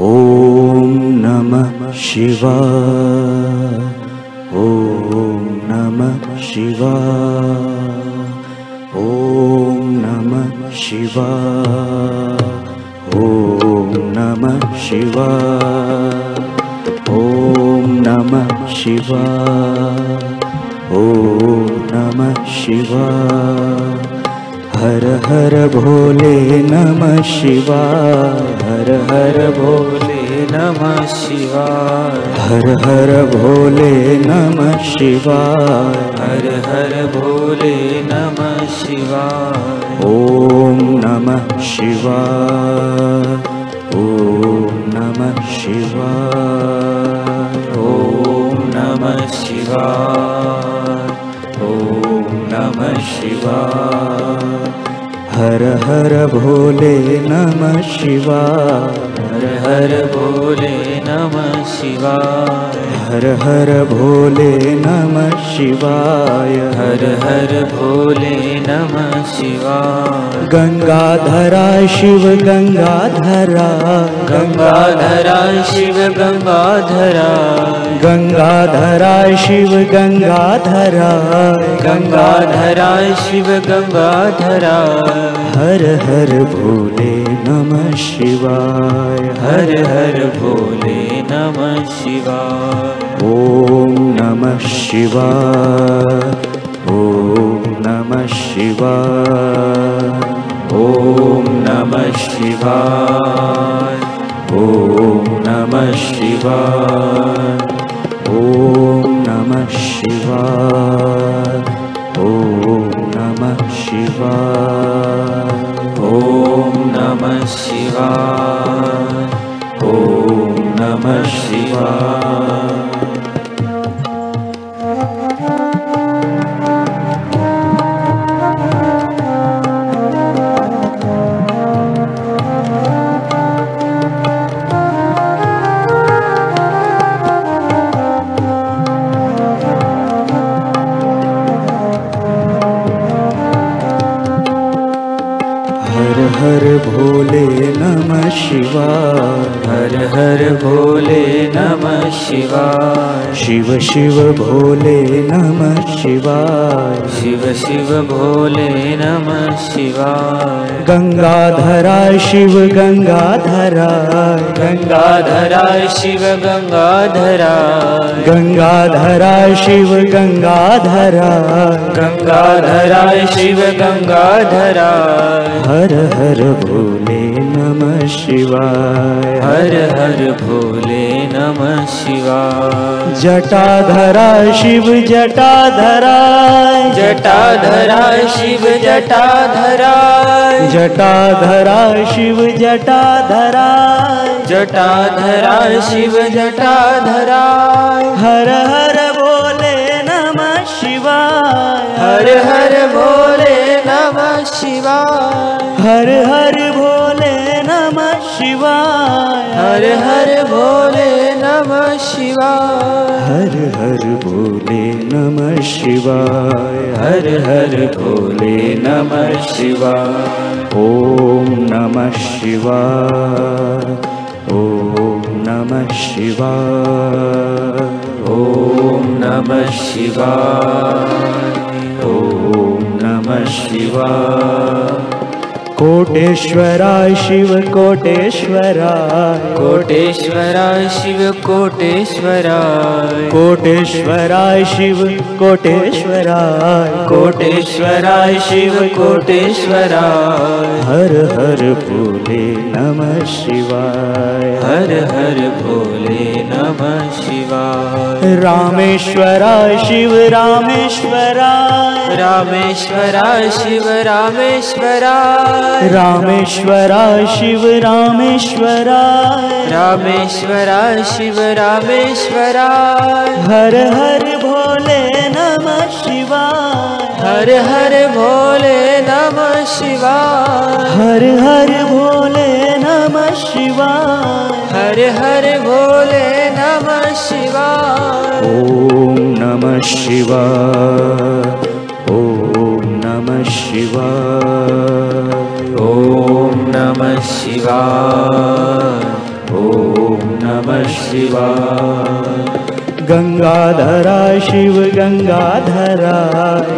ॐ नमः शिवाय। ॐ नमः शिवाय। ॐ नमः शिवाय। ॐ नमः शिवाय। ॐ नमः शिवाय। ॐ नमः शिवाय। हर हर भोले नमः शिवाय हर हर भोले नमः शिवाय। हर हर भोले नमः शिवाय। हर हर भोले नमः शिवाय। ॐ नमः शिवाय। ॐ नमः शिवाय। ॐ नमः शिवाय हर हर भोले नमः शिवाय। हर हर भोले नमः शिवाय। हर हर भोले नमः शिवाय। हर हर भोले नमः शिवाय। गङ्गाधरा शिव गङ्गाधरा गङ्गाधरा शिव गङ्गाधरा गङ्गाधरा शिव गङ्गाधरा गङ्गाधरा शिव गङ्गाधरा हर हर भोले नमः शिवाय। हर हर भोले नमः शिवाय। ॐ नमः शिवाय। ॐ नमः शिवाय। ॐ नमः शिवाय। ॐ नमः शिवाय। ॐ नमः शिवाय शिवाय हर हर भोले नमः शिवाय शिव शिव भोले नमः शिवाय शिव शिव भोले नमः शिवाय गङ्गाधरा शिव गङ्गाधरा गङ्गाधरा शिव गङ्गाधरा गङ्गाधरा शिव गङ्गाधरा गङ्गाधरा शिव गङ्गाधरा हर हर भोले शिवाय। हर हर भोले नमः शिवाय। जटाधरा शिव जटाधरा। जटाधरा शिव जटाधरा। जटाधरा शिव जटाधरा। जटाधरा शिव जटाधरा। हर हर भोले नमः शिवाय। हर हर भोले नमः शिवाय। हर हर शिवाय। हर हर भोले नमः शिवाय। हर हर भोले नमः शिवाय। ॐ नमः शिवाय। ॐ नमः शिवाय। ॐ नमः शिवाय। ॐ नमः शिवाय कोटेश्वरा शिव कोटेश्वरा कोटेश्वरा शिव कोटेश्वरा कोटेश्वरा शिव कोटेश्वरा कोटेश्वरा शिव कोटेश्वरा हर हर भोले नमः शिवाय। हर हर भोले नमः शिवाय। रामेश्वरा शिव रामेश्वरा रामेश्वरा शिव रामेश्वरा रामेश्वरा शिव रामेश्वरा रामेश्वरा शिव रामेश्वरा हर हर भोले नमः शिवाय। हर हर भोले नमः शिवाय। हर हर भोले नमः शिवाय। हर हर भोले नमः शिवाय। ॐ नमः शिवाय। ॐ नमः शिवाय। नमः शिवाय ॐ शिवाय गङ्गाधरा शिव गङ्गाधरा।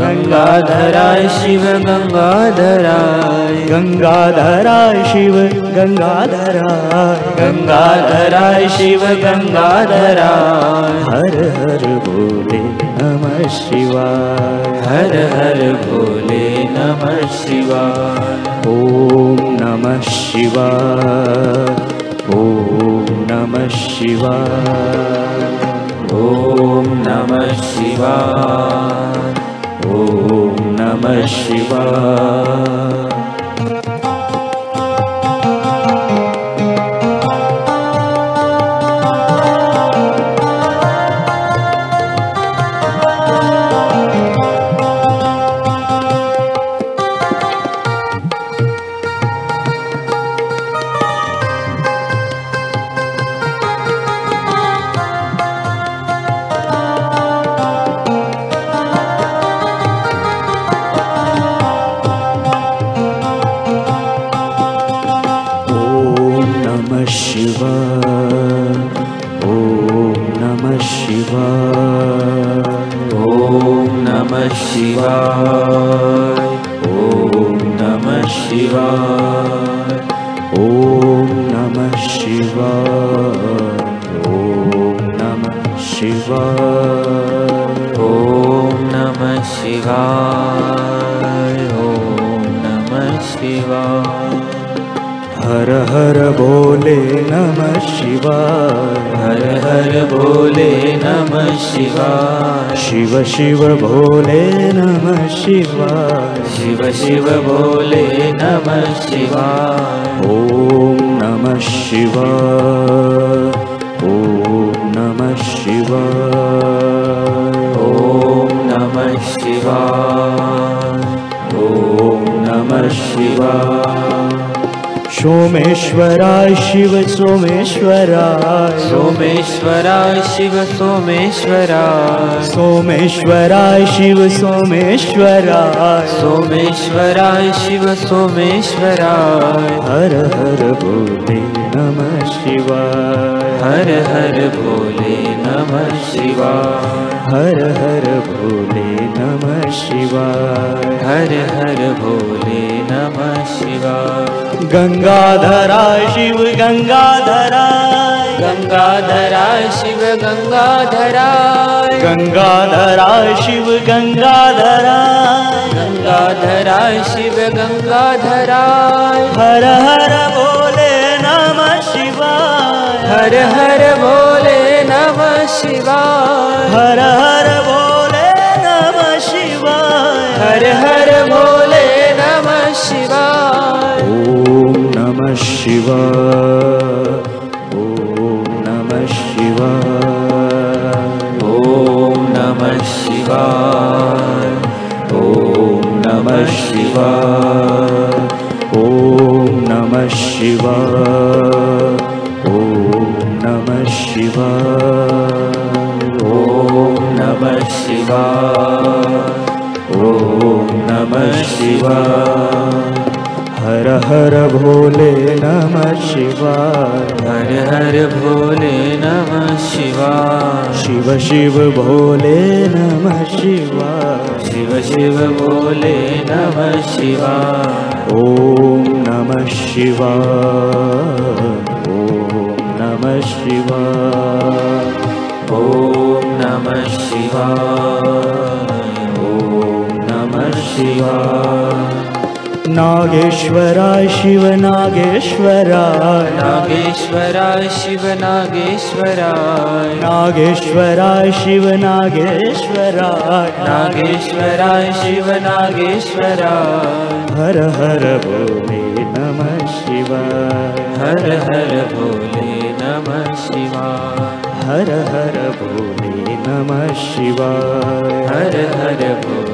गङ्गाधराय शिव गङ्गाधराय गङ्गाधरा शिव गङ्गाधरा। गङ्गाधराय शिव गङ्गाधराय हर हर भोले नमः शिवाय हर हर भोले नमः शिवाय ॐ नमः शिवाय ॐ नमः शिवाय ॐ नमः शिवाय ॐ नमः शिवाय ॐ नमः शिवाय ॐ नमः शिवाय ॐ नमः शिवाय ॐ नमः शिवाय हर हर भोले नमः शिवाय हर हर भोले नमः शिवाय शिव शिव भोले नमः शिवाय। शिव शिव भोले नमः शिवाय। ॐ नमः शिवाय। ॐ नमः शिवाय सोमेश्वराय शिव सोमेश्वराय सोमेश्वराय शिव सोमेश्वराय सोमेश्वराय शिव सोमेश्वराय सोमेश्वराय शिव सोमेश्वराय हर हर भोले नमः शिवाय। हर हर भोले नमः शिवाय। हर हर भोले गङ्गाधरा शिव गङ्गाधरा गङ्गाधरा शिव गङ्गाधरा गङ्गाधरा शिव गङ्गाधरा गङ्गाधरा शिव गङ्गाधरा हर हर भोले नमः शििि हर हर भोले नमः शििि शिवाय ॐ नमः शिवाय ॐ नमः शिवाय ॐ नमः शिवाय ॐ नमः शिवाय ॐ नमः शिवाय ॐ नमः शिवाय ॐ नमः शिवाय हर भोले नमः शिवाय। हर हर भोले नमः शिवाय। शिव शिव भोले नमः शिवाय। शिव शिव भोले नमः शिवाय। ॐ नमः शिवाय। ॐ नमः शिवाय। ॐ नमः शिवाय। ॐ नमः शिवाय नागेश्वराय शिव नागेश्वराय नागेश्वराय शिव नागेश्वराय नागेश्वराय शिव नागेश्वराय नागेश्वराय शिव नागेश्वराय हर हर भोले नमः शिवाय हर हर भोले नमः शिवाय हर हर भोले नमः शिवाय हर हर भोले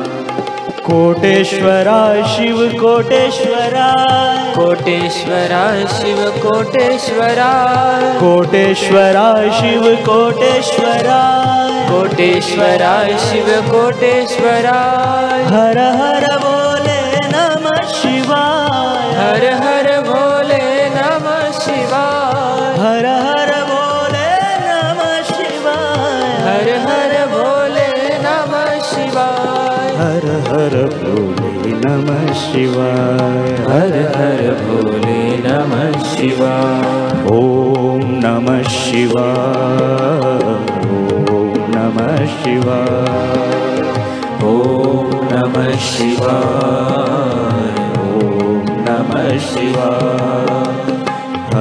कोटेश्वरा शिव कोटेश्वरा। कोटेश्वरा शिव कोटेश्वरा। कोटेश्वरा शिव कोटेश्वरा। कोटेश्वरा शिव कोटेश्वरा। हर हर हर भोले नमः शिवाय। हर हर भोले नमः शिवाय। ॐ नमः शिवाय। ॐ नमः शिवाय। ॐ नमः शिवाय। ॐ नमः शिवाय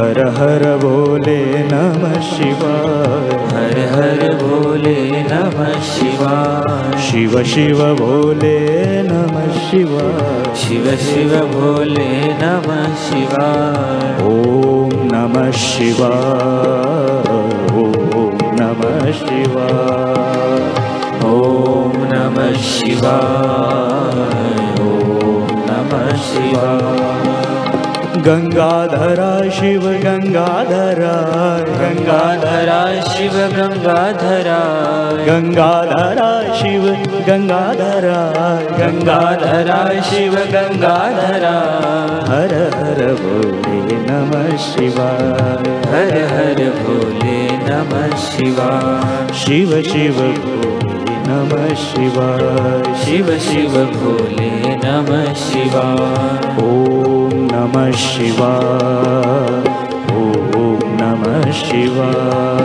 हर हर बोले नमः शिवाय। हर हर भोले नमः शिवाय। शिव शिव बोले नमः शिवाय। शिव शिव भोले नमः शिवाय। ॐ नमः शिवाय। ॐ नमः शिवाय। ॐ नमः शिवाय गङ्गाधरा शिव गङ्गाधरा गङ्गाधरा शिव गङ्गाधरा गङ्गाधरा शिव गङ्गाधरा गङ्गाधरा शिव गङ्गाधरा हर हर भोले नमः शिवाय हर हर भोले नमः शिवाय शिव शिव भोले नमः शिवाय शिव शिव भोले नमः शिवाय ॐ नमः शिवाय ॐ नमः शिवाय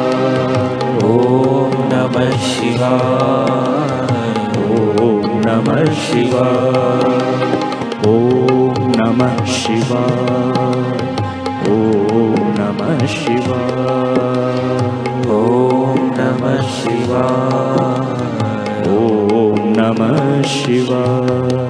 ॐ नमः शिवाय ॐ नमः शिवाय ॐ नमः शिवाय ॐ नमः शिवाय ॐ नमः शिवाय ॐ नमः शिवाय